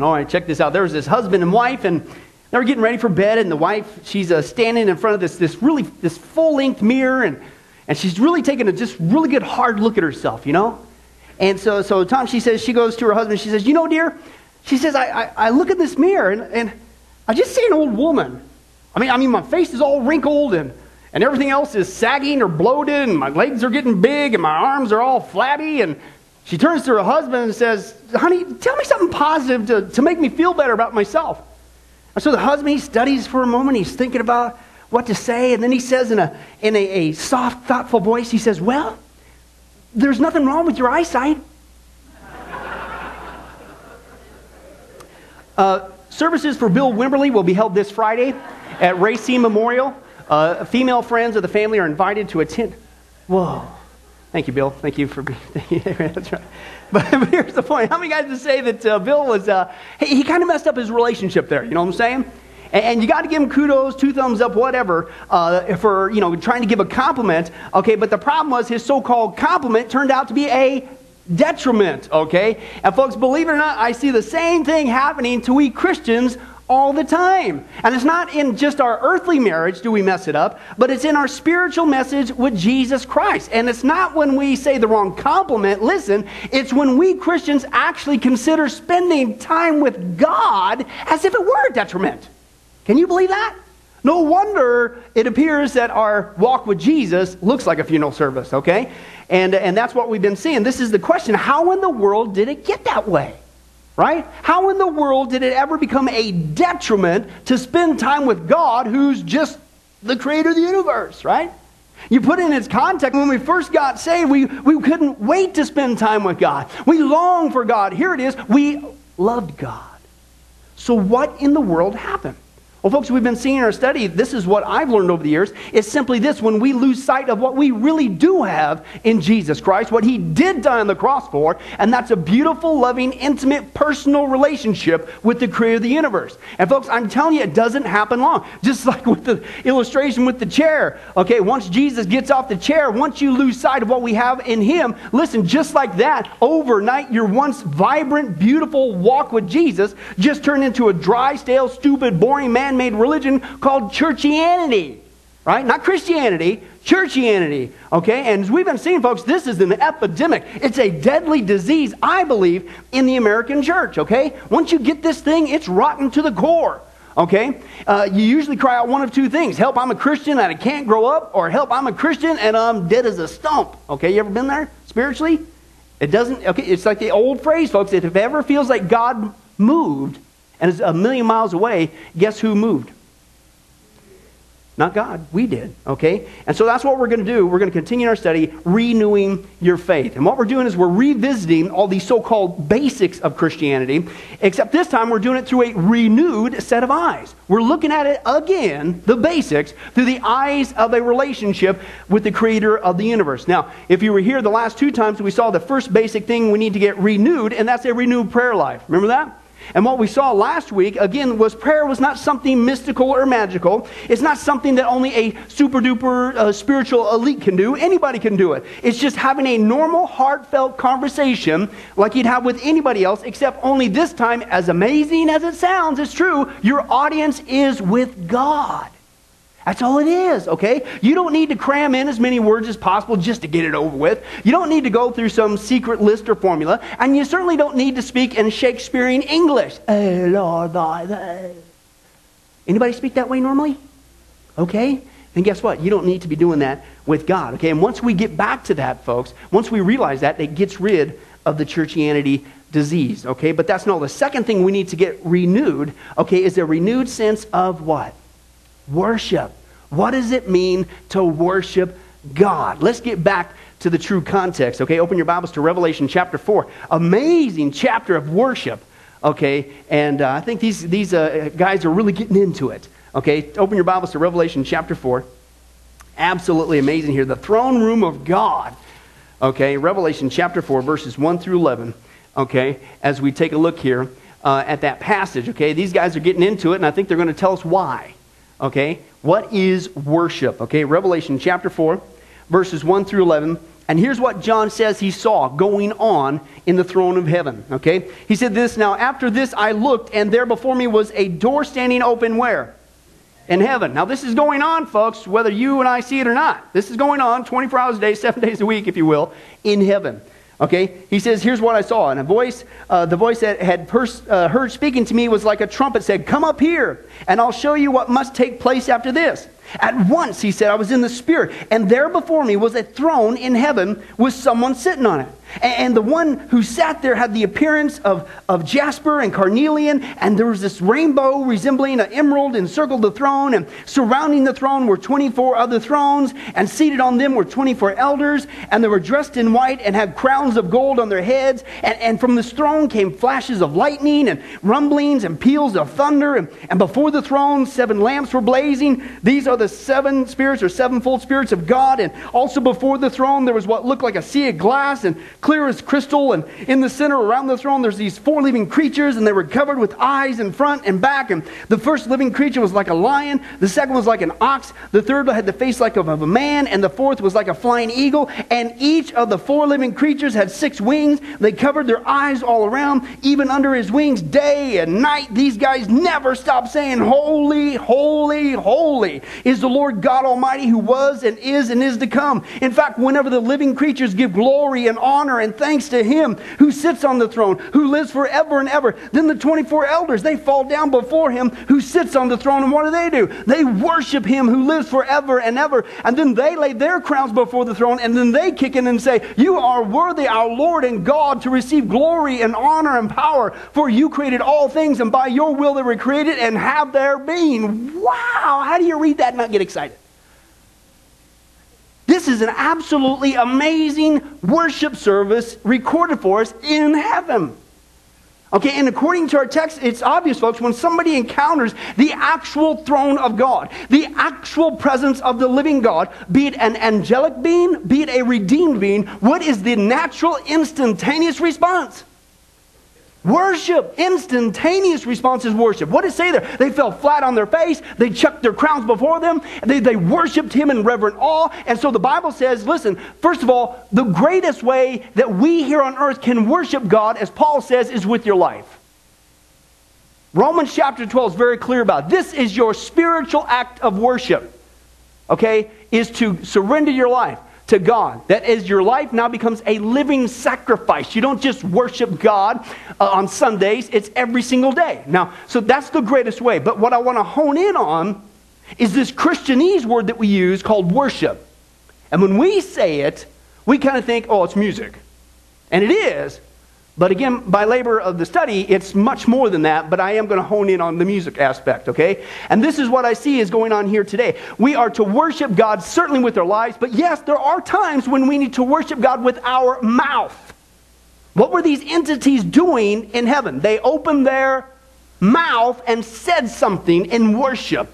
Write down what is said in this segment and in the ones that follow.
Amen. All right, check this out. There was this husband and wife, and they were getting ready for bed, and the wife, she's uh, standing in front of this, this really, this full-length mirror, and, and she's really taking a just really good hard look at herself, you know? And so, so Tom, she says, she goes to her husband, she says, you know, dear, she says, I, I, I look in this mirror, and, and I just see an old woman. I mean, I mean, my face is all wrinkled, and, and everything else is sagging or bloated, and my legs are getting big, and my arms are all flabby, and she turns to her husband and says, Honey, tell me something positive to, to make me feel better about myself. And so the husband, he studies for a moment. He's thinking about what to say. And then he says in a, in a, a soft, thoughtful voice, he says, Well, there's nothing wrong with your eyesight. uh, services for Bill Wimberly will be held this Friday at Racine Memorial. Uh, female friends of the family are invited to attend. Whoa. Thank you, Bill. Thank you for being. That's right. But, here's the point. How many guys would say that uh, Bill was, uh, he, he kind of messed up his relationship there? You know what I'm saying? And, and you got to give him kudos, two thumbs up, whatever, uh, for, you know, trying to give a compliment. Okay, but the problem was his so called compliment turned out to be a detriment. Okay? And folks, believe it or not, I see the same thing happening to we Christians all the time. And it's not in just our earthly marriage do we mess it up, but it's in our spiritual message with Jesus Christ. And it's not when we say the wrong compliment, listen, it's when we Christians actually consider spending time with God as if it were a detriment. Can you believe that? No wonder it appears that our walk with Jesus looks like a funeral service, okay? And, and that's what we've been seeing. This is the question how in the world did it get that way? Right? How in the world did it ever become a detriment to spend time with God, who's just the creator of the universe, right? You put it in its context. When we first got saved, we, we couldn't wait to spend time with God. We longed for God. Here it is. We loved God. So, what in the world happened? Well, folks, we've been seeing in our study, this is what I've learned over the years, is simply this when we lose sight of what we really do have in Jesus Christ, what He did die on the cross for, and that's a beautiful, loving, intimate, personal relationship with the Creator of the universe. And, folks, I'm telling you, it doesn't happen long. Just like with the illustration with the chair. Okay, once Jesus gets off the chair, once you lose sight of what we have in Him, listen, just like that, overnight, your once vibrant, beautiful walk with Jesus just turned into a dry, stale, stupid, boring man man made religion called churchianity. Right? Not Christianity, churchianity. Okay? And as we've been seeing, folks, this is an epidemic. It's a deadly disease, I believe, in the American church. Okay? Once you get this thing, it's rotten to the core. Okay? Uh, you usually cry out one of two things help, I'm a Christian and I can't grow up, or help, I'm a Christian and I'm dead as a stump. Okay? You ever been there spiritually? It doesn't, okay, it's like the old phrase, folks. If it ever feels like God moved, and it's a million miles away, guess who moved? Not God. We did. Okay? And so that's what we're going to do. We're going to continue our study, renewing your faith. And what we're doing is we're revisiting all these so called basics of Christianity, except this time we're doing it through a renewed set of eyes. We're looking at it again, the basics, through the eyes of a relationship with the creator of the universe. Now, if you were here the last two times, we saw the first basic thing we need to get renewed, and that's a renewed prayer life. Remember that? And what we saw last week, again, was prayer was not something mystical or magical. It's not something that only a super duper uh, spiritual elite can do. Anybody can do it. It's just having a normal, heartfelt conversation like you'd have with anybody else, except only this time, as amazing as it sounds, it's true, your audience is with God. That's all it is, okay? You don't need to cram in as many words as possible just to get it over with. You don't need to go through some secret list or formula, and you certainly don't need to speak in Shakespearean English. Oh, Lord, thy Anybody speak that way normally? Okay? Then guess what? You don't need to be doing that with God, okay? And once we get back to that, folks, once we realize that, it gets rid of the churchianity disease, okay? But that's not the second thing we need to get renewed, okay, is a renewed sense of what? Worship. What does it mean to worship God? Let's get back to the true context. Okay, open your Bibles to Revelation chapter 4. Amazing chapter of worship. Okay, and uh, I think these, these uh, guys are really getting into it. Okay, open your Bibles to Revelation chapter 4. Absolutely amazing here. The throne room of God. Okay, Revelation chapter 4, verses 1 through 11. Okay, as we take a look here uh, at that passage. Okay, these guys are getting into it, and I think they're going to tell us why. Okay? What is worship? Okay, Revelation chapter 4, verses 1 through 11. And here's what John says he saw going on in the throne of heaven. Okay? He said this Now, after this, I looked, and there before me was a door standing open where? In heaven. Now, this is going on, folks, whether you and I see it or not. This is going on 24 hours a day, seven days a week, if you will, in heaven. Okay, he says, "Here's what I saw." And a voice, uh, the voice that had pers- uh, heard speaking to me was like a trumpet. Said, "Come up here, and I'll show you what must take place after this." At once, he said, I was in the Spirit, and there before me was a throne in heaven with someone sitting on it. And the one who sat there had the appearance of, of jasper and carnelian, and there was this rainbow resembling an emerald encircled the throne, and surrounding the throne were 24 other thrones, and seated on them were 24 elders, and they were dressed in white and had crowns of gold on their heads. And, and from this throne came flashes of lightning, and rumblings, and peals of thunder, and, and before the throne seven lamps were blazing. These are the seven spirits or sevenfold spirits of God, and also before the throne there was what looked like a sea of glass, and clear as crystal. And in the center around the throne, there's these four living creatures, and they were covered with eyes in front and back. And the first living creature was like a lion, the second was like an ox, the third had the face like of a man, and the fourth was like a flying eagle. And each of the four living creatures had six wings. They covered their eyes all around, even under his wings, day and night. These guys never stop saying, Holy, holy, holy is the Lord God Almighty who was and is and is to come. In fact, whenever the living creatures give glory and honor and thanks to him who sits on the throne, who lives forever and ever. Then the 24 elders, they fall down before him who sits on the throne. And what do they do? They worship him who lives forever and ever. And then they lay their crowns before the throne and then they kick in and say, You are worthy, our Lord and God, to receive glory and honor and power. For you created all things and by your will they were created and have their being. Wow. How do you read that not get excited? This is an absolutely amazing worship service recorded for us in heaven. Okay, and according to our text, it's obvious, folks, when somebody encounters the actual throne of God, the actual presence of the living God, be it an angelic being, be it a redeemed being, what is the natural, instantaneous response? Worship, instantaneous response is worship. What does it say there? They fell flat on their face. They chucked their crowns before them. They, they worshiped him in reverent awe. And so the Bible says, listen, first of all, the greatest way that we here on earth can worship God, as Paul says, is with your life. Romans chapter 12 is very clear about it. this is your spiritual act of worship. Okay? Is to surrender your life to God. That is, your life now becomes a living sacrifice. You don't just worship God uh, on Sundays, it's every single day. Now, so that's the greatest way. But what I want to hone in on is this Christianese word that we use called worship. And when we say it, we kind of think, oh, it's music. And it is, but again, by labor of the study, it's much more than that, but I am going to hone in on the music aspect, okay? And this is what I see is going on here today. We are to worship God certainly with our lives, but yes, there are times when we need to worship God with our mouth. What were these entities doing in heaven? They opened their mouth and said something in worship.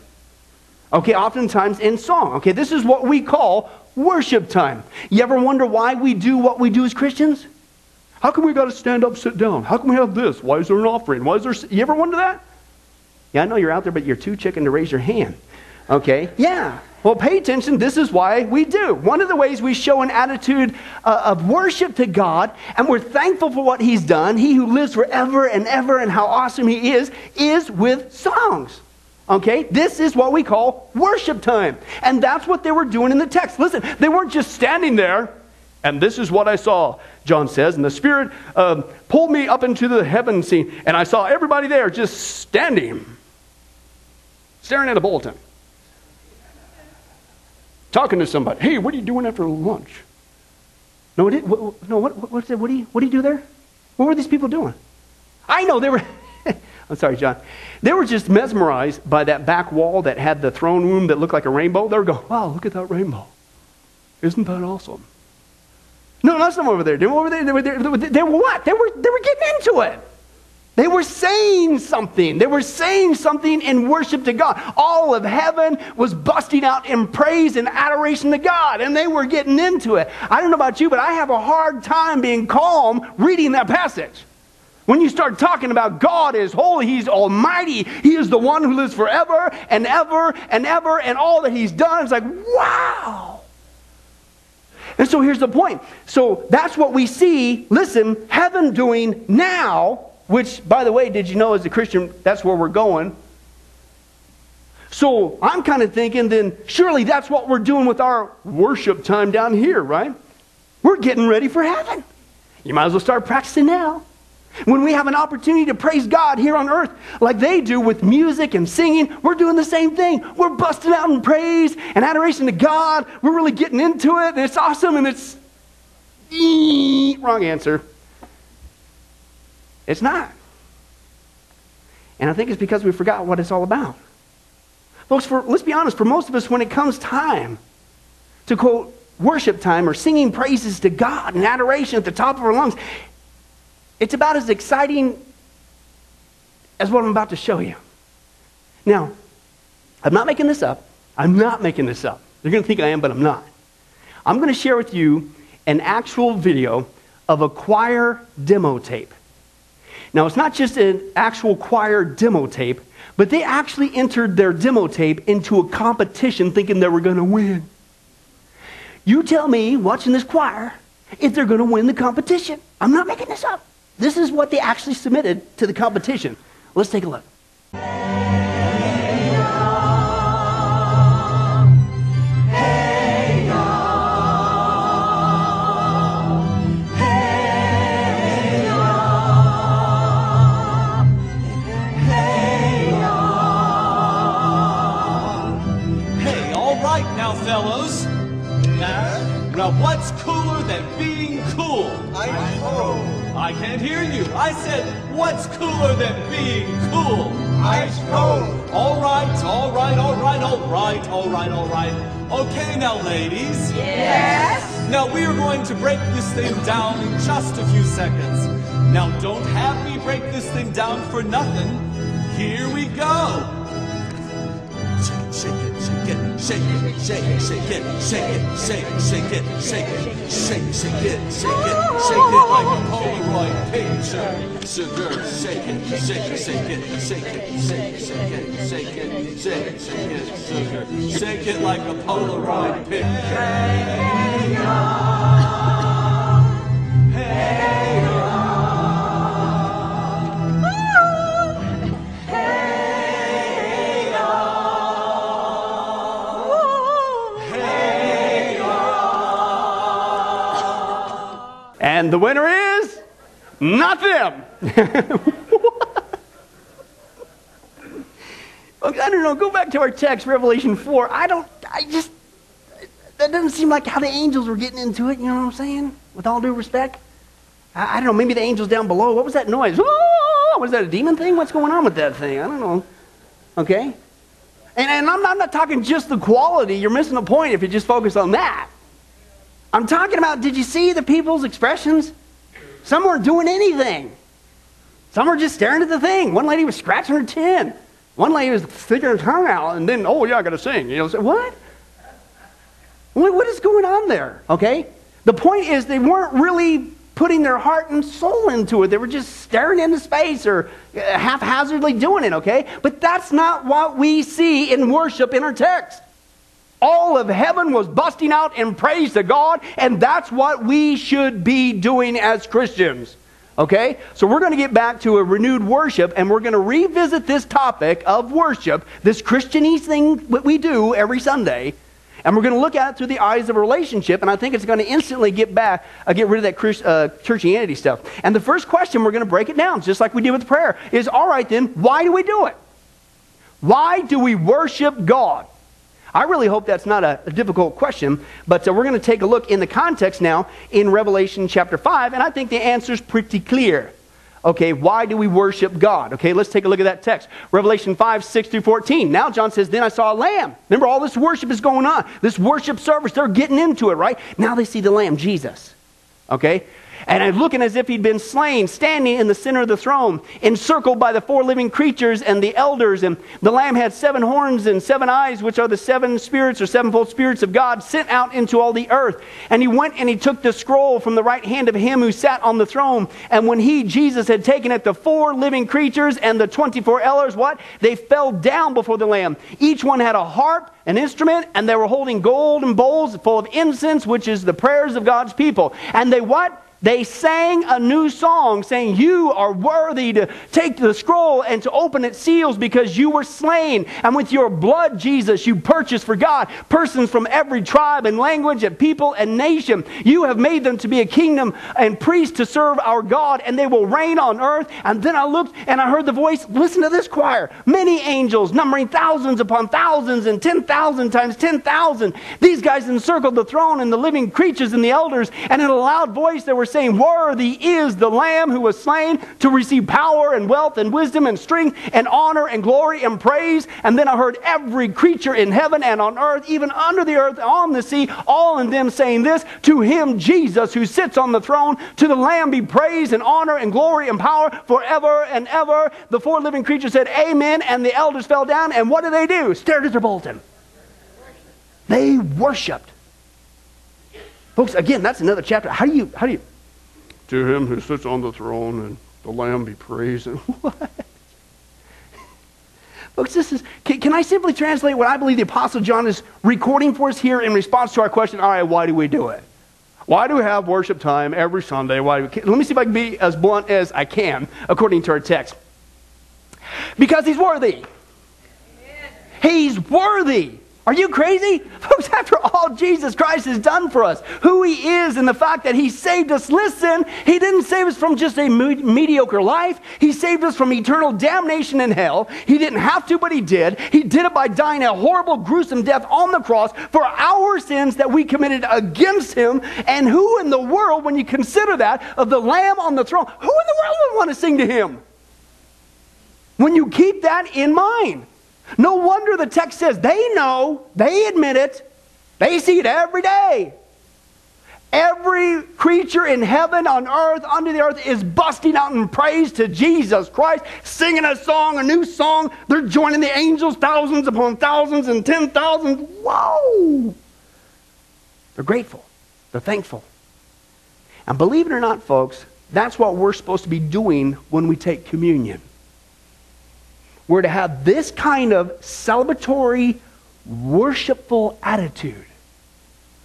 Okay, oftentimes in song. Okay, this is what we call worship time. You ever wonder why we do what we do as Christians? How come we got to stand up, sit down? How come we have this? Why is there an offering? Why is there? You ever wonder that? Yeah, I know you're out there, but you're too chicken to raise your hand. Okay? Yeah. Well, pay attention. This is why we do. One of the ways we show an attitude uh, of worship to God, and we're thankful for what He's done, He who lives forever and ever, and how awesome He is, is with songs. Okay? This is what we call worship time. And that's what they were doing in the text. Listen, they weren't just standing there, and this is what I saw. John says, and the Spirit uh, pulled me up into the heaven scene, and I saw everybody there just standing, staring at a bulletin, talking to somebody. Hey, what are you doing after lunch? No, what, did, what, no, what, what, what, do you, what do you do there? What were these people doing? I know they were. I'm sorry, John. They were just mesmerized by that back wall that had the throne room that looked like a rainbow. They were going, wow, look at that rainbow. Isn't that awesome? No, not over there. They were there. They were, they, were, they were what? They were, they were getting into it. They were saying something. They were saying something in worship to God. All of heaven was busting out in praise and adoration to God, and they were getting into it. I don't know about you, but I have a hard time being calm reading that passage. When you start talking about God is holy, He's almighty, He is the one who lives forever and ever and ever, and all that He's done, it's like, wow. And so here's the point. So that's what we see, listen, heaven doing now, which, by the way, did you know as a Christian, that's where we're going? So I'm kind of thinking then, surely that's what we're doing with our worship time down here, right? We're getting ready for heaven. You might as well start practicing now. When we have an opportunity to praise God here on earth, like they do with music and singing, we're doing the same thing. We're busting out in praise and adoration to God. We're really getting into it, and it's awesome, and it's. Wrong answer. It's not. And I think it's because we forgot what it's all about. Folks, for, let's be honest, for most of us, when it comes time to quote worship time or singing praises to God and adoration at the top of our lungs, it's about as exciting as what I'm about to show you. Now, I'm not making this up. I'm not making this up. You're going to think I am, but I'm not. I'm going to share with you an actual video of a choir demo tape. Now, it's not just an actual choir demo tape, but they actually entered their demo tape into a competition thinking they were going to win. You tell me, watching this choir, if they're going to win the competition. I'm not making this up. This is what they actually submitted to the competition. Let's take a look. Hey, all right now, fellows. Now, what's cooler I can't hear you. I said, what's cooler than being cool? Ice cold. All right, all right, all right, all right, all right, all right. Okay now, ladies. Yes. Now we are going to break this thing down in just a few seconds. Now don't have me break this thing down for nothing. Here we go. Shake it, shake it, shake it, shake it, shake it, shake it, shake it, shake it, shake it, shake, it, shake it, shake it, shake it like a Polaroid picture. Sugar, shake it, shake it, shake it, shake it, shake it, shake it, shake it, shake it, sugar, shake it like a Polaroid picture. And the winner is not them. I don't know. Go back to our text, Revelation 4. I don't, I just, that doesn't seem like how the angels were getting into it. You know what I'm saying? With all due respect. I, I don't know. Maybe the angels down below. What was that noise? Oh, was that a demon thing? What's going on with that thing? I don't know. Okay? And, and I'm, not, I'm not talking just the quality. You're missing the point if you just focus on that. I'm talking about, did you see the people's expressions? Some weren't doing anything. Some were just staring at the thing. One lady was scratching her chin. One lady was sticking her tongue out, and then, oh, yeah, I got to sing. You know, so, what? what? What is going on there? Okay? The point is, they weren't really putting their heart and soul into it. They were just staring into space or uh, haphazardly doing it, okay? But that's not what we see in worship in our text. All of heaven was busting out in praise to God, and that's what we should be doing as Christians. Okay? So we're going to get back to a renewed worship, and we're going to revisit this topic of worship, this Christianese thing that we do every Sunday. And we're going to look at it through the eyes of a relationship, and I think it's going to instantly get back, uh, get rid of that Christ, uh, churchianity stuff. And the first question, we're going to break it down, just like we did with prayer, is all right then, why do we do it? Why do we worship God? I really hope that's not a, a difficult question, but uh, we're going to take a look in the context now in Revelation chapter 5, and I think the answer is pretty clear. Okay, why do we worship God? Okay, let's take a look at that text. Revelation 5, 6 through 14. Now John says, Then I saw a lamb. Remember, all this worship is going on. This worship service, they're getting into it, right? Now they see the lamb, Jesus. Okay? And looking as if he'd been slain, standing in the center of the throne, encircled by the four living creatures and the elders. And the Lamb had seven horns and seven eyes, which are the seven spirits or sevenfold spirits of God sent out into all the earth. And he went and he took the scroll from the right hand of him who sat on the throne. And when he, Jesus, had taken it, the four living creatures and the 24 elders, what? They fell down before the Lamb. Each one had a harp, an instrument, and they were holding golden bowls full of incense, which is the prayers of God's people. And they what? They sang a new song saying, You are worthy to take the scroll and to open its seals because you were slain. And with your blood, Jesus, you purchased for God persons from every tribe and language and people and nation. You have made them to be a kingdom and priests to serve our God, and they will reign on earth. And then I looked and I heard the voice, Listen to this choir. Many angels, numbering thousands upon thousands and 10,000 times 10,000. These guys encircled the throne and the living creatures and the elders, and in a loud voice, there were were saying, Worthy is the Lamb who was slain to receive power and wealth and wisdom and strength and honor and glory and praise. And then I heard every creature in heaven and on earth, even under the earth, on the sea, all in them saying this To him, Jesus, who sits on the throne, to the Lamb be praise and honor and glory and power forever and ever. The four living creatures said, Amen. And the elders fell down. And what did they do? Stared at their bulletin. They worshiped. Folks, again, that's another chapter. How do you, how do you, to him who sits on the throne and the Lamb be praised. And what? Folks, this is, can, can, I simply translate what I believe the Apostle John is recording for us here in response to our question, all right, why do we do it? Why do we have worship time every Sunday? Why we, let me see if I can be as blunt as I can according to our text. Because he's worthy. He's worthy. Are you crazy? Folks, after all Jesus Christ has done for us, who he is, and the fact that he saved us, listen, he didn't save us from just a me- mediocre life. He saved us from eternal damnation in hell. He didn't have to, but he did. He did it by dying a horrible, gruesome death on the cross for our sins that we committed against him. And who in the world, when you consider that, of the Lamb on the throne, who in the world would want to sing to him? When you keep that in mind. No wonder the text says they know, they admit it, they see it every day. Every creature in heaven, on earth, under the earth is busting out in praise to Jesus Christ, singing a song, a new song. They're joining the angels, thousands upon thousands and ten thousands. Whoa! They're grateful, they're thankful. And believe it or not, folks, that's what we're supposed to be doing when we take communion were to have this kind of celebratory, worshipful attitude.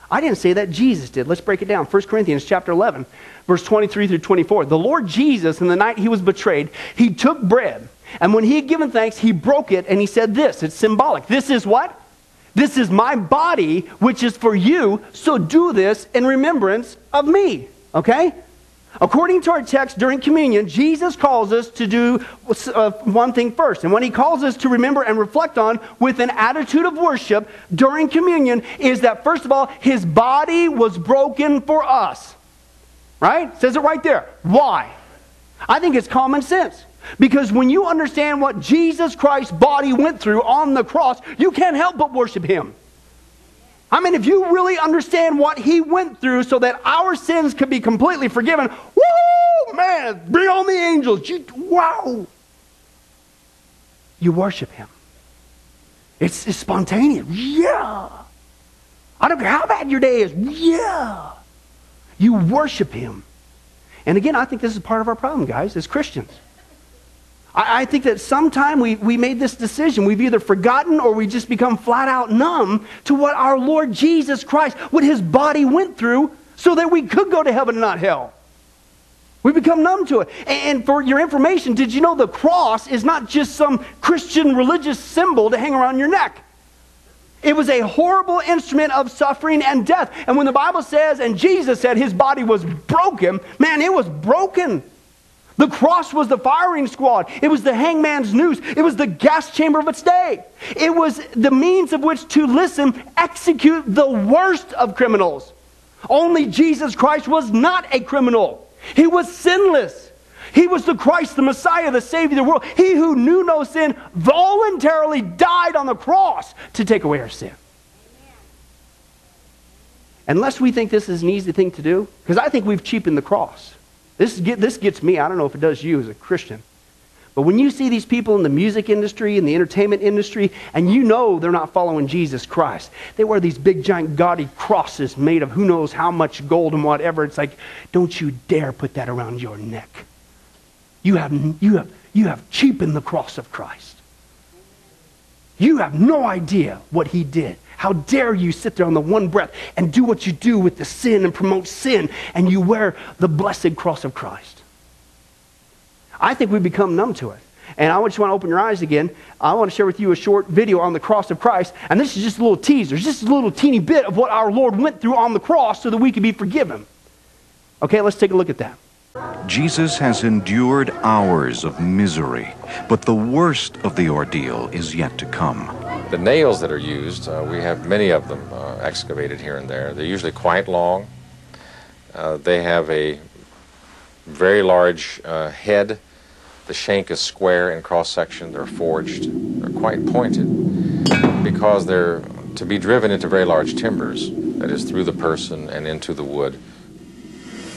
I didn't say that, Jesus did. Let's break it down. 1 Corinthians chapter 11, verse 23 through 24. The Lord Jesus, in the night he was betrayed, he took bread, and when he had given thanks, he broke it, and he said this. It's symbolic. This is what? This is my body, which is for you, so do this in remembrance of me. Okay? According to our text during communion, Jesus calls us to do uh, one thing first. And what he calls us to remember and reflect on with an attitude of worship during communion is that, first of all, his body was broken for us. Right? Says it right there. Why? I think it's common sense. Because when you understand what Jesus Christ's body went through on the cross, you can't help but worship him. I mean, if you really understand what he went through so that our sins could be completely forgiven, woo, man, bring on the angels. You, wow. You worship him. It's, it's spontaneous. Yeah. I don't care how bad your day is. Yeah. You worship him. And again, I think this is part of our problem, guys, as Christians. I, I think that sometime we, we made this decision. We've either forgotten or we just become flat out numb to what our Lord Jesus Christ, what his body went through so that we could go to heaven and not hell. We become numb to it. And for your information, did you know the cross is not just some Christian religious symbol to hang around your neck? It was a horrible instrument of suffering and death. And when the Bible says, and Jesus said his body was broken, man, it was broken. The cross was the firing squad. It was the hangman's noose. It was the gas chamber of its day. It was the means of which to listen, execute the worst of criminals. Only Jesus Christ was not a criminal. He was sinless. He was the Christ, the Messiah, the Savior of the world. He who knew no sin voluntarily died on the cross to take away our sin. Unless we think this is an easy thing to do, because I think we've cheapened the cross. This, get, this gets me. I don't know if it does you as a Christian. But when you see these people in the music industry and the entertainment industry, and you know they're not following Jesus Christ, they wear these big, giant, gaudy crosses made of who knows how much gold and whatever. It's like, don't you dare put that around your neck. You have, you have, you have cheapened the cross of Christ. You have no idea what he did. How dare you sit there on the one breath and do what you do with the sin and promote sin, and you wear the blessed cross of Christ? I think we've become numb to it. And I just want to open your eyes again. I want to share with you a short video on the cross of Christ. And this is just a little teaser, just a little teeny bit of what our Lord went through on the cross so that we could be forgiven. Okay, let's take a look at that. Jesus has endured hours of misery, but the worst of the ordeal is yet to come. The nails that are used, uh, we have many of them uh, excavated here and there. They're usually quite long. Uh, they have a very large uh, head the shank is square in cross section. They're forged. They're quite pointed because they're to be driven into very large timbers, that is, through the person and into the wood.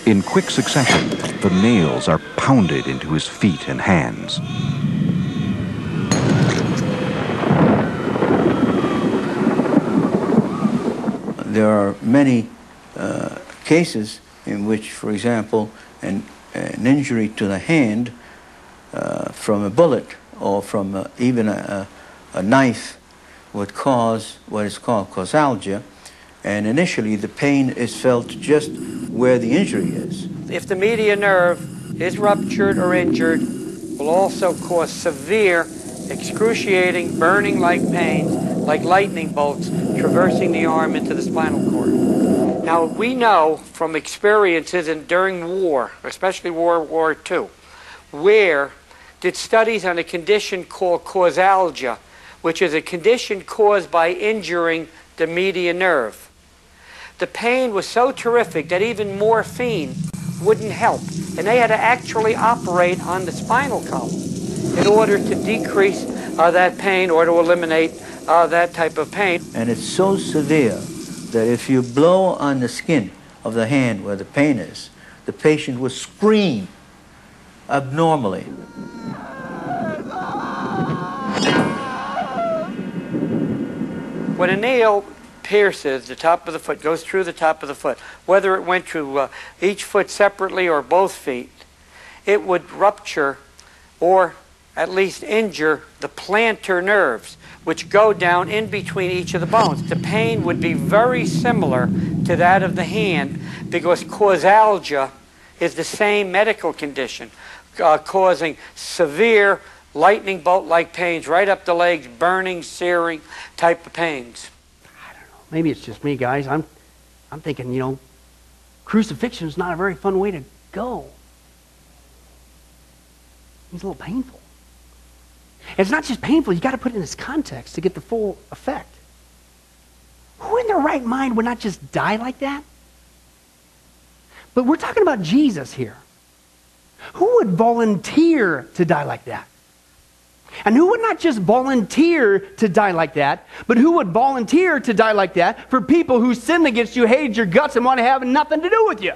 In quick succession, the nails are pounded into his feet and hands. There are many uh, cases in which, for example, an, an injury to the hand uh, from a bullet or from uh, even a, a, knife would cause what is called causalgia. And initially, the pain is felt just where the injury is. If the median nerve is ruptured or injured, will also cause severe, excruciating, burning like pains, like lightning bolts traversing the arm into the spinal cord. Now, we know from experiences in, during war, especially World War II, where did studies on a condition called causalgia, which is a condition caused by injuring the median nerve. The pain was so terrific that even morphine wouldn't help. And they had to actually operate on the spinal column in order to decrease uh, that pain or to eliminate uh, that type of pain. And it's so severe that if you blow on the skin of the hand where the pain is, the patient will scream abnormally. When a nail pierces the top of the foot, goes through the top of the foot, whether it went through uh, each foot separately or both feet, it would rupture or at least injure the plantar nerves, which go down in between each of the bones. The pain would be very similar to that of the hand because causalgia is the same medical condition, uh, causing severe lightning bolt like pains right up the legs, burning, searing type of pains. I don't know. Maybe it's just me, guys. I'm, I'm thinking, you know, crucifixion is not a very fun way to go. It's a little painful. It's not just painful, you've got to put it in this context to get the full effect. Who in their right mind would not just die like that? But we're talking about Jesus here. Who would volunteer to die like that? And who would not just volunteer to die like that, but who would volunteer to die like that for people who sinned against you, hated your guts, and want to have nothing to do with you?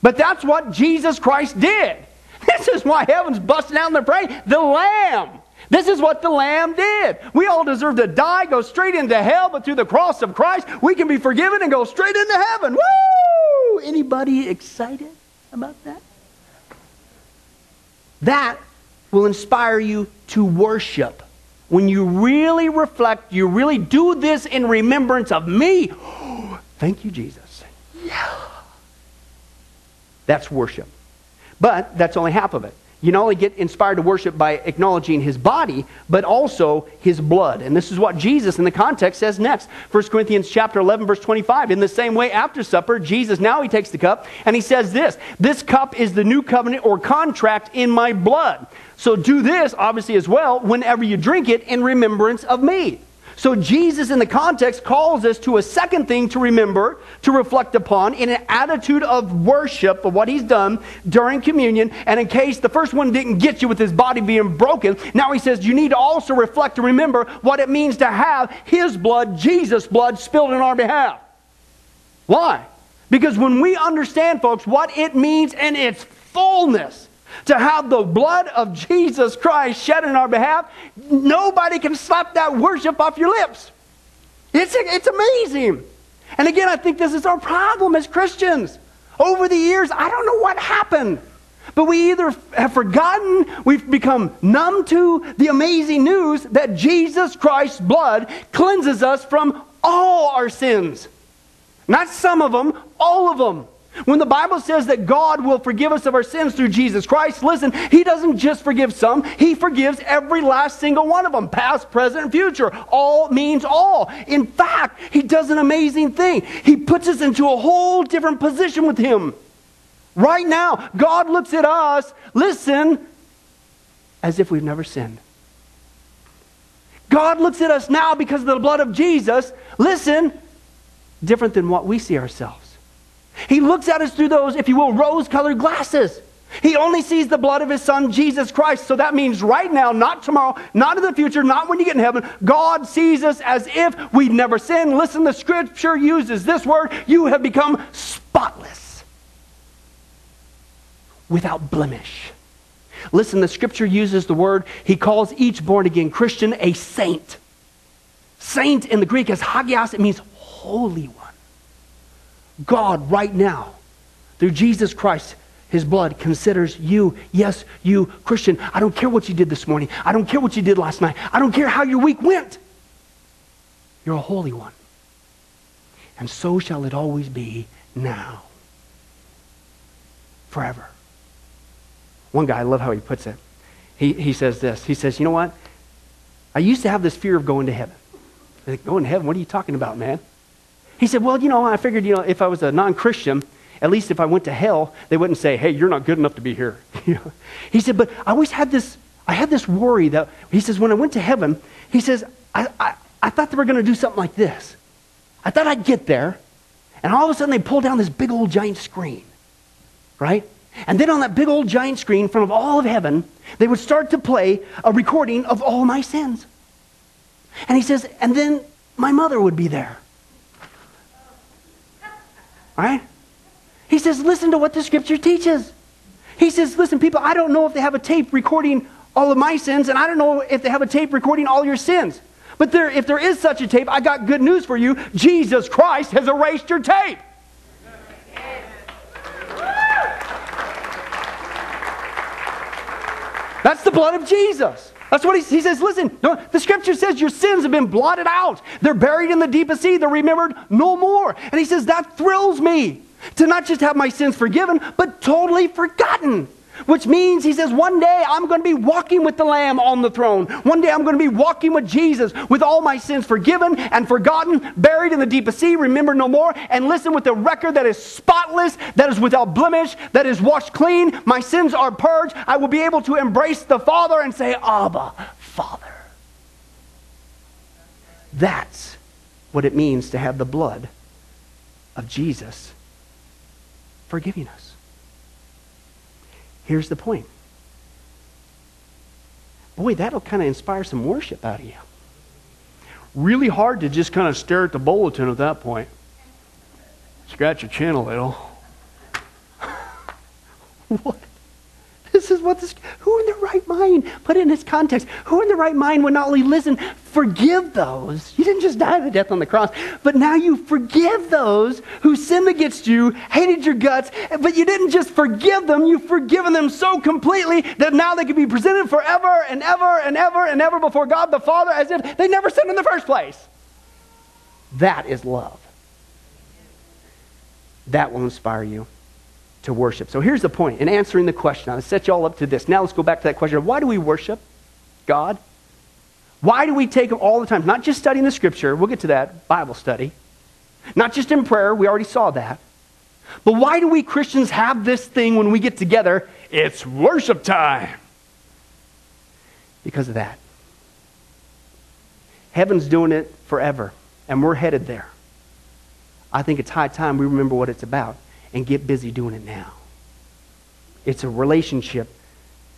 But that's what Jesus Christ did. This is why heaven's busting out in the praise. The Lamb. This is what the Lamb did. We all deserve to die, go straight into hell, but through the cross of Christ, we can be forgiven and go straight into heaven. Woo! Anybody excited about that? That will inspire you to worship. When you really reflect, you really do this in remembrance of me. Thank you, Jesus. Yeah. That's worship. But that's only half of it you not only get inspired to worship by acknowledging his body, but also his blood. And this is what Jesus in the context says next. 1 Corinthians chapter 11 verse 25. In the same way after supper, Jesus now he takes the cup and he says this, this cup is the new covenant or contract in my blood. So do this obviously as well whenever you drink it in remembrance of me. So Jesus, in the context, calls us to a second thing to remember, to reflect upon, in an attitude of worship of what he's done during communion. And in case the first one didn't get you with his body being broken, now he says you need to also reflect and remember what it means to have his blood, Jesus' blood, spilled in our behalf. Why? Because when we understand, folks, what it means in its fullness to have the blood of Jesus Christ shed in our behalf, nobody can slap that worship off your lips. It's, it's amazing. And again, I think this is our problem as Christians. Over the years, I don't know what happened. But we either have forgotten, we've become numb to the amazing news that Jesus Christ's blood cleanses us from all our sins. Not some of them, all of them. When the Bible says that God will forgive us of our sins through Jesus Christ, listen, He doesn't just forgive some, He forgives every last single one of them, past, present, future. All means all. In fact, He does an amazing thing. He puts us into a whole different position with Him. Right now, God looks at us, listen, as if we've never sinned. God looks at us now because of the blood of Jesus, listen, different than what we see ourselves. He looks at us through those, if you will, rose colored glasses. He only sees the blood of his son, Jesus Christ. So that means right now, not tomorrow, not in the future, not when you get in heaven. God sees us as if we'd never sinned. Listen, the scripture uses this word you have become spotless, without blemish. Listen, the scripture uses the word, he calls each born again Christian a saint. Saint in the Greek is hagios, it means holy one. God, right now, through Jesus Christ, his blood considers you, yes, you, Christian. I don't care what you did this morning. I don't care what you did last night. I don't care how your week went. You're a holy one. And so shall it always be now. Forever. One guy, I love how he puts it. He, he says this. He says, You know what? I used to have this fear of going to heaven. I think, going to heaven? What are you talking about, man? He said, Well, you know, I figured, you know, if I was a non Christian, at least if I went to hell, they wouldn't say, Hey, you're not good enough to be here. he said, But I always had this, I had this worry that, he says, when I went to heaven, he says, I, I, I thought they were going to do something like this. I thought I'd get there, and all of a sudden they pull down this big old giant screen, right? And then on that big old giant screen in front of all of heaven, they would start to play a recording of all my sins. And he says, and then my mother would be there. Right? He says, listen to what the scripture teaches. He says, listen, people, I don't know if they have a tape recording all of my sins, and I don't know if they have a tape recording all your sins. But there, if there is such a tape, I got good news for you. Jesus Christ has erased your tape. That's the blood of Jesus. That's what he, he says. Listen, no, the scripture says your sins have been blotted out. They're buried in the deepest sea. They're remembered no more. And he says, that thrills me to not just have my sins forgiven, but totally forgotten. Which means, he says, one day I'm going to be walking with the Lamb on the throne. One day I'm going to be walking with Jesus with all my sins forgiven and forgotten, buried in the deepest sea, remember no more, and listen with a record that is spotless, that is without blemish, that is washed clean. My sins are purged. I will be able to embrace the Father and say, Abba, Father. That's what it means to have the blood of Jesus forgiving us. Here's the point. Boy, that'll kind of inspire some worship out of you. Really hard to just kind of stare at the bulletin at that point. Scratch your chin a little. what? This what this, who in their right mind, put it in its context, who in their right mind would not only listen, forgive those. You didn't just die the death on the cross, but now you forgive those who sinned against you, hated your guts, but you didn't just forgive them, you've forgiven them so completely that now they can be presented forever and ever and ever and ever before God the Father as if they never sinned in the first place. That is love. That will inspire you to worship. So here's the point in answering the question. I'll set you all up to this. Now let's go back to that question of why do we worship God? Why do we take all the time? Not just studying the scripture, we'll get to that, Bible study. Not just in prayer, we already saw that. But why do we Christians have this thing when we get together? It's worship time. Because of that. Heaven's doing it forever, and we're headed there. I think it's high time we remember what it's about and get busy doing it now. It's a relationship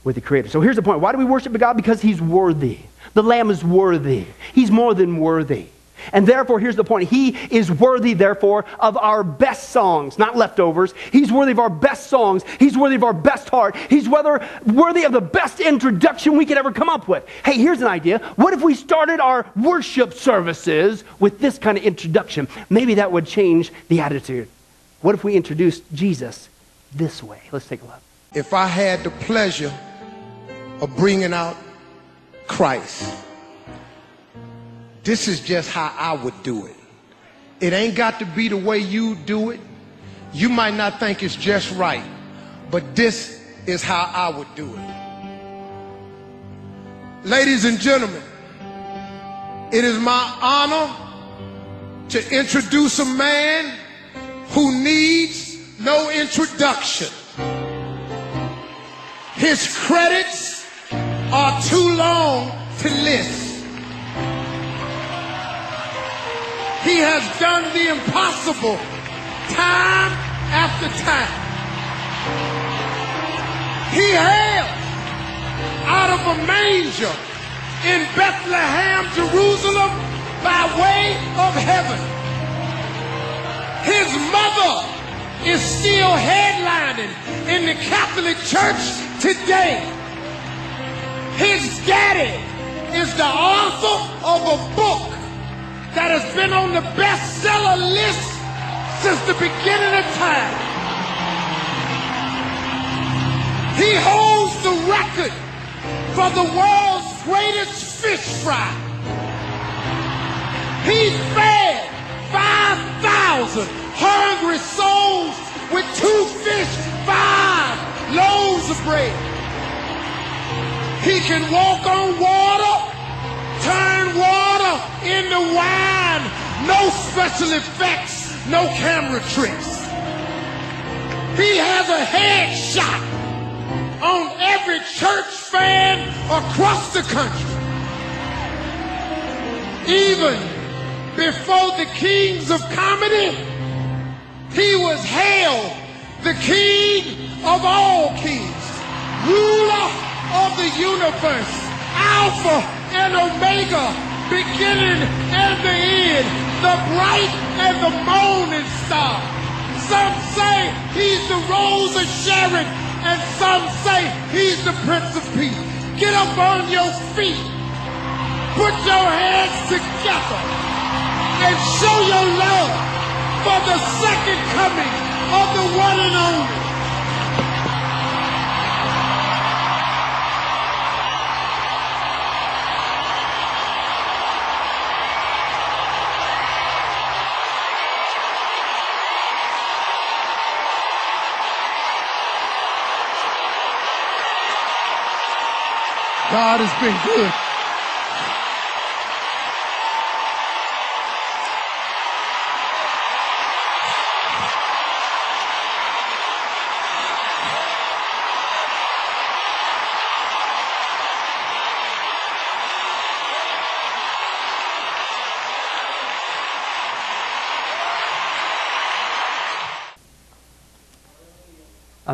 with the Creator. So here's the point. Why do we worship God? Because He's worthy. The Lamb is worthy. He's more than worthy. And therefore, here's the point He is worthy, therefore, of our best songs, not leftovers. He's worthy of our best songs. He's worthy of our best heart. He's whether, worthy of the best introduction we could ever come up with. Hey, here's an idea. What if we started our worship services with this kind of introduction? Maybe that would change the attitude. What if we introduced Jesus this way? Let's take a look. If I had the pleasure of bringing out Christ, this is just how I would do it. It ain't got to be the way you do it. You might not think it's just right, but this is how I would do it. Ladies and gentlemen, it is my honor to introduce a man who needs no introduction. His credits are too long to list. He has done the impossible time after time. He hails out of a manger in Bethlehem, Jerusalem, by way of heaven. His mother is still headlining in the Catholic Church today. His daddy is the author of a book that has been on the bestseller list since the beginning of time. He holds the record for the world's greatest fish fry. He fed 5,000 hungry souls with two fish, five loaves of bread. He can walk on water, turn water into wine. No special effects, no camera tricks. He has a headshot on every church fan across the country. Even before the kings of comedy, he was hailed the king of all kings, ruler of the universe, Alpha and Omega, beginning and the end, the bright and the morning star. Some say he's the rose of Sharon, and some say he's the Prince of Peace. Get up on your feet, put your hands together, and show your love for the second coming of the one and only. God has been good.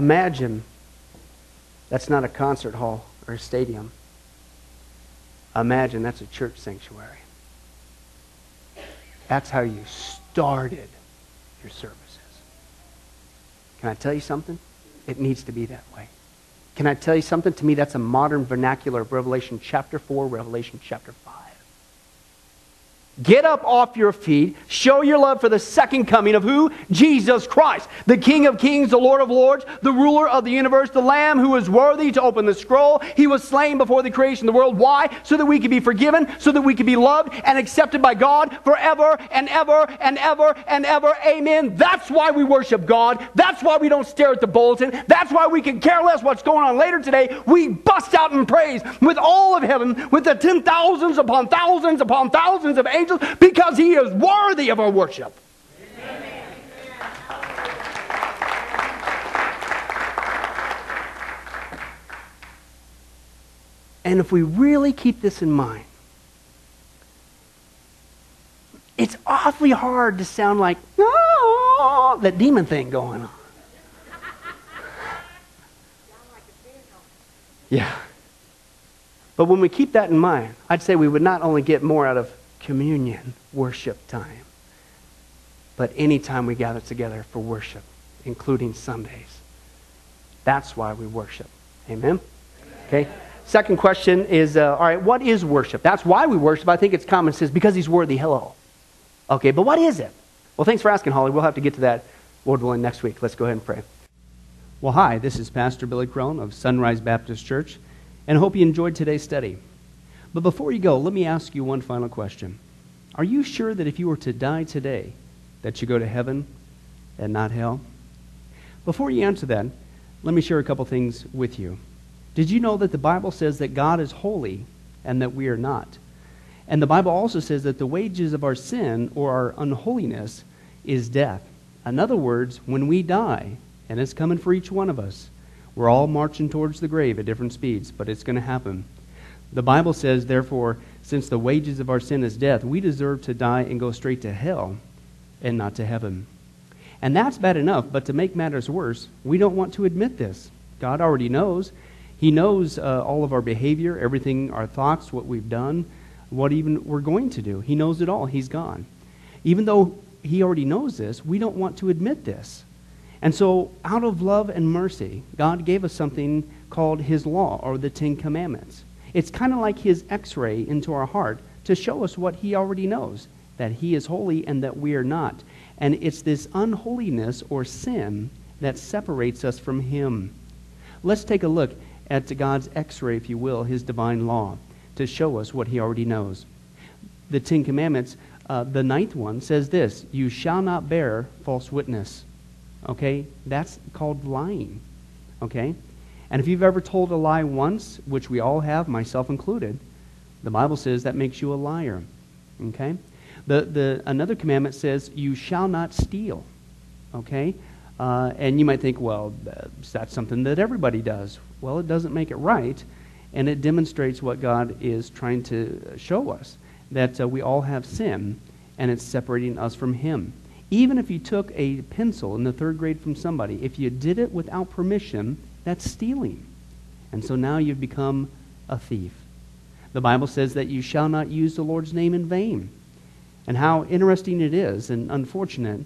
Imagine that's not a concert hall or a stadium. Imagine that's a church sanctuary. That's how you started your services. Can I tell you something? It needs to be that way. Can I tell you something? To me, that's a modern vernacular of Revelation chapter 4, Revelation chapter 5. Get up off your feet. Show your love for the second coming of who? Jesus Christ, the King of kings, the Lord of lords, the ruler of the universe, the Lamb who is worthy to open the scroll. He was slain before the creation of the world. Why? So that we could be forgiven, so that we could be loved and accepted by God forever and ever and ever and ever. Amen. That's why we worship God. That's why we don't stare at the bulletin. That's why we can care less what's going on later today. We bust out in praise with all of heaven, with the ten thousands upon thousands upon thousands of angels because he is worthy of our worship. And if we really keep this in mind, it's awfully hard to sound like, oh, that demon thing going on. Yeah. But when we keep that in mind, I'd say we would not only get more out of communion, worship time. But anytime we gather together for worship, including Sundays, that's why we worship. Amen? Okay? Second question is uh, all right, what is worship? That's why we worship. I think it's common sense because he's worthy. Hello. Okay, but what is it? Well, thanks for asking, Holly. We'll have to get to that, Lord willing, next week. Let's go ahead and pray. Well, hi, this is Pastor Billy Crone of Sunrise Baptist Church, and I hope you enjoyed today's study. But before you go, let me ask you one final question. Are you sure that if you were to die today, that you go to heaven and not hell? Before you answer that, let me share a couple things with you. Did you know that the Bible says that God is holy and that we are not? And the Bible also says that the wages of our sin or our unholiness is death. In other words, when we die, and it's coming for each one of us, we're all marching towards the grave at different speeds, but it's going to happen. The Bible says, therefore, since the wages of our sin is death, we deserve to die and go straight to hell and not to heaven. And that's bad enough, but to make matters worse, we don't want to admit this. God already knows. He knows uh, all of our behavior, everything, our thoughts, what we've done, what even we're going to do. He knows it all. He's gone. Even though He already knows this, we don't want to admit this. And so, out of love and mercy, God gave us something called His law or the Ten Commandments. It's kind of like his x ray into our heart to show us what he already knows that he is holy and that we are not. And it's this unholiness or sin that separates us from him. Let's take a look at God's x ray, if you will, his divine law, to show us what he already knows. The Ten Commandments, uh, the ninth one says this You shall not bear false witness. Okay? That's called lying. Okay? And if you've ever told a lie once, which we all have, myself included, the Bible says that makes you a liar. Okay? The, the, another commandment says, You shall not steal. Okay? Uh, and you might think, well, that's something that everybody does. Well, it doesn't make it right, and it demonstrates what God is trying to show us that uh, we all have sin, and it's separating us from Him. Even if you took a pencil in the third grade from somebody, if you did it without permission, that's stealing. And so now you've become a thief. The Bible says that you shall not use the Lord's name in vain. And how interesting it is and unfortunate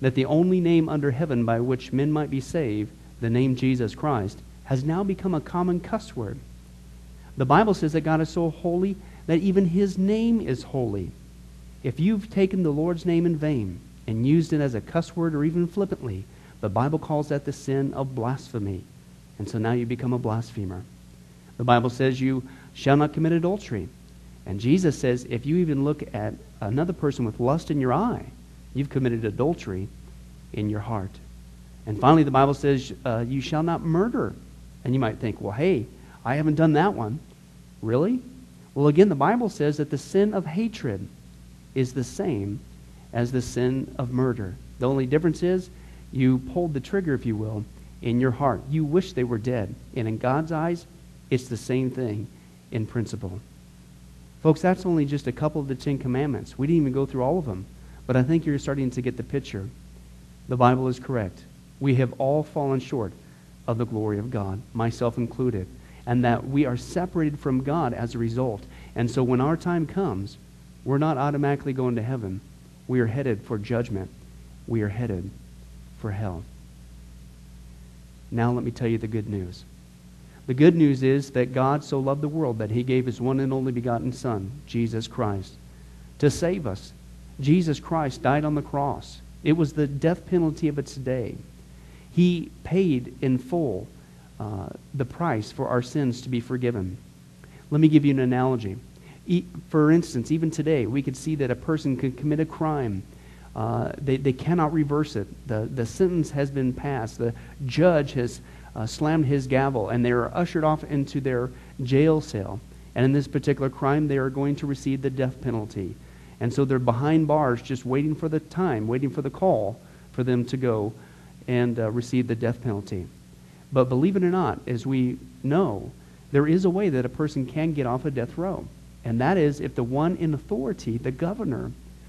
that the only name under heaven by which men might be saved, the name Jesus Christ, has now become a common cuss word. The Bible says that God is so holy that even his name is holy. If you've taken the Lord's name in vain and used it as a cuss word or even flippantly, the Bible calls that the sin of blasphemy. And so now you become a blasphemer. The Bible says you shall not commit adultery. And Jesus says if you even look at another person with lust in your eye, you've committed adultery in your heart. And finally, the Bible says uh, you shall not murder. And you might think, well, hey, I haven't done that one. Really? Well, again, the Bible says that the sin of hatred is the same as the sin of murder. The only difference is you pulled the trigger, if you will, in your heart. You wish they were dead. And in God's eyes, it's the same thing in principle. Folks, that's only just a couple of the Ten Commandments. We didn't even go through all of them. But I think you're starting to get the picture. The Bible is correct. We have all fallen short of the glory of God, myself included, and that we are separated from God as a result. And so when our time comes, we're not automatically going to heaven. We are headed for judgment. We are headed for hell. Now let me tell you the good news. The good news is that God so loved the world that he gave his one and only begotten Son, Jesus Christ, to save us. Jesus Christ died on the cross. It was the death penalty of its day. He paid in full uh, the price for our sins to be forgiven. Let me give you an analogy. E- for instance, even today, we could see that a person could commit a crime uh, they, they cannot reverse it. The, the sentence has been passed. The judge has uh, slammed his gavel, and they are ushered off into their jail cell. And in this particular crime, they are going to receive the death penalty. And so they're behind bars, just waiting for the time, waiting for the call for them to go and uh, receive the death penalty. But believe it or not, as we know, there is a way that a person can get off a death row. And that is if the one in authority, the governor,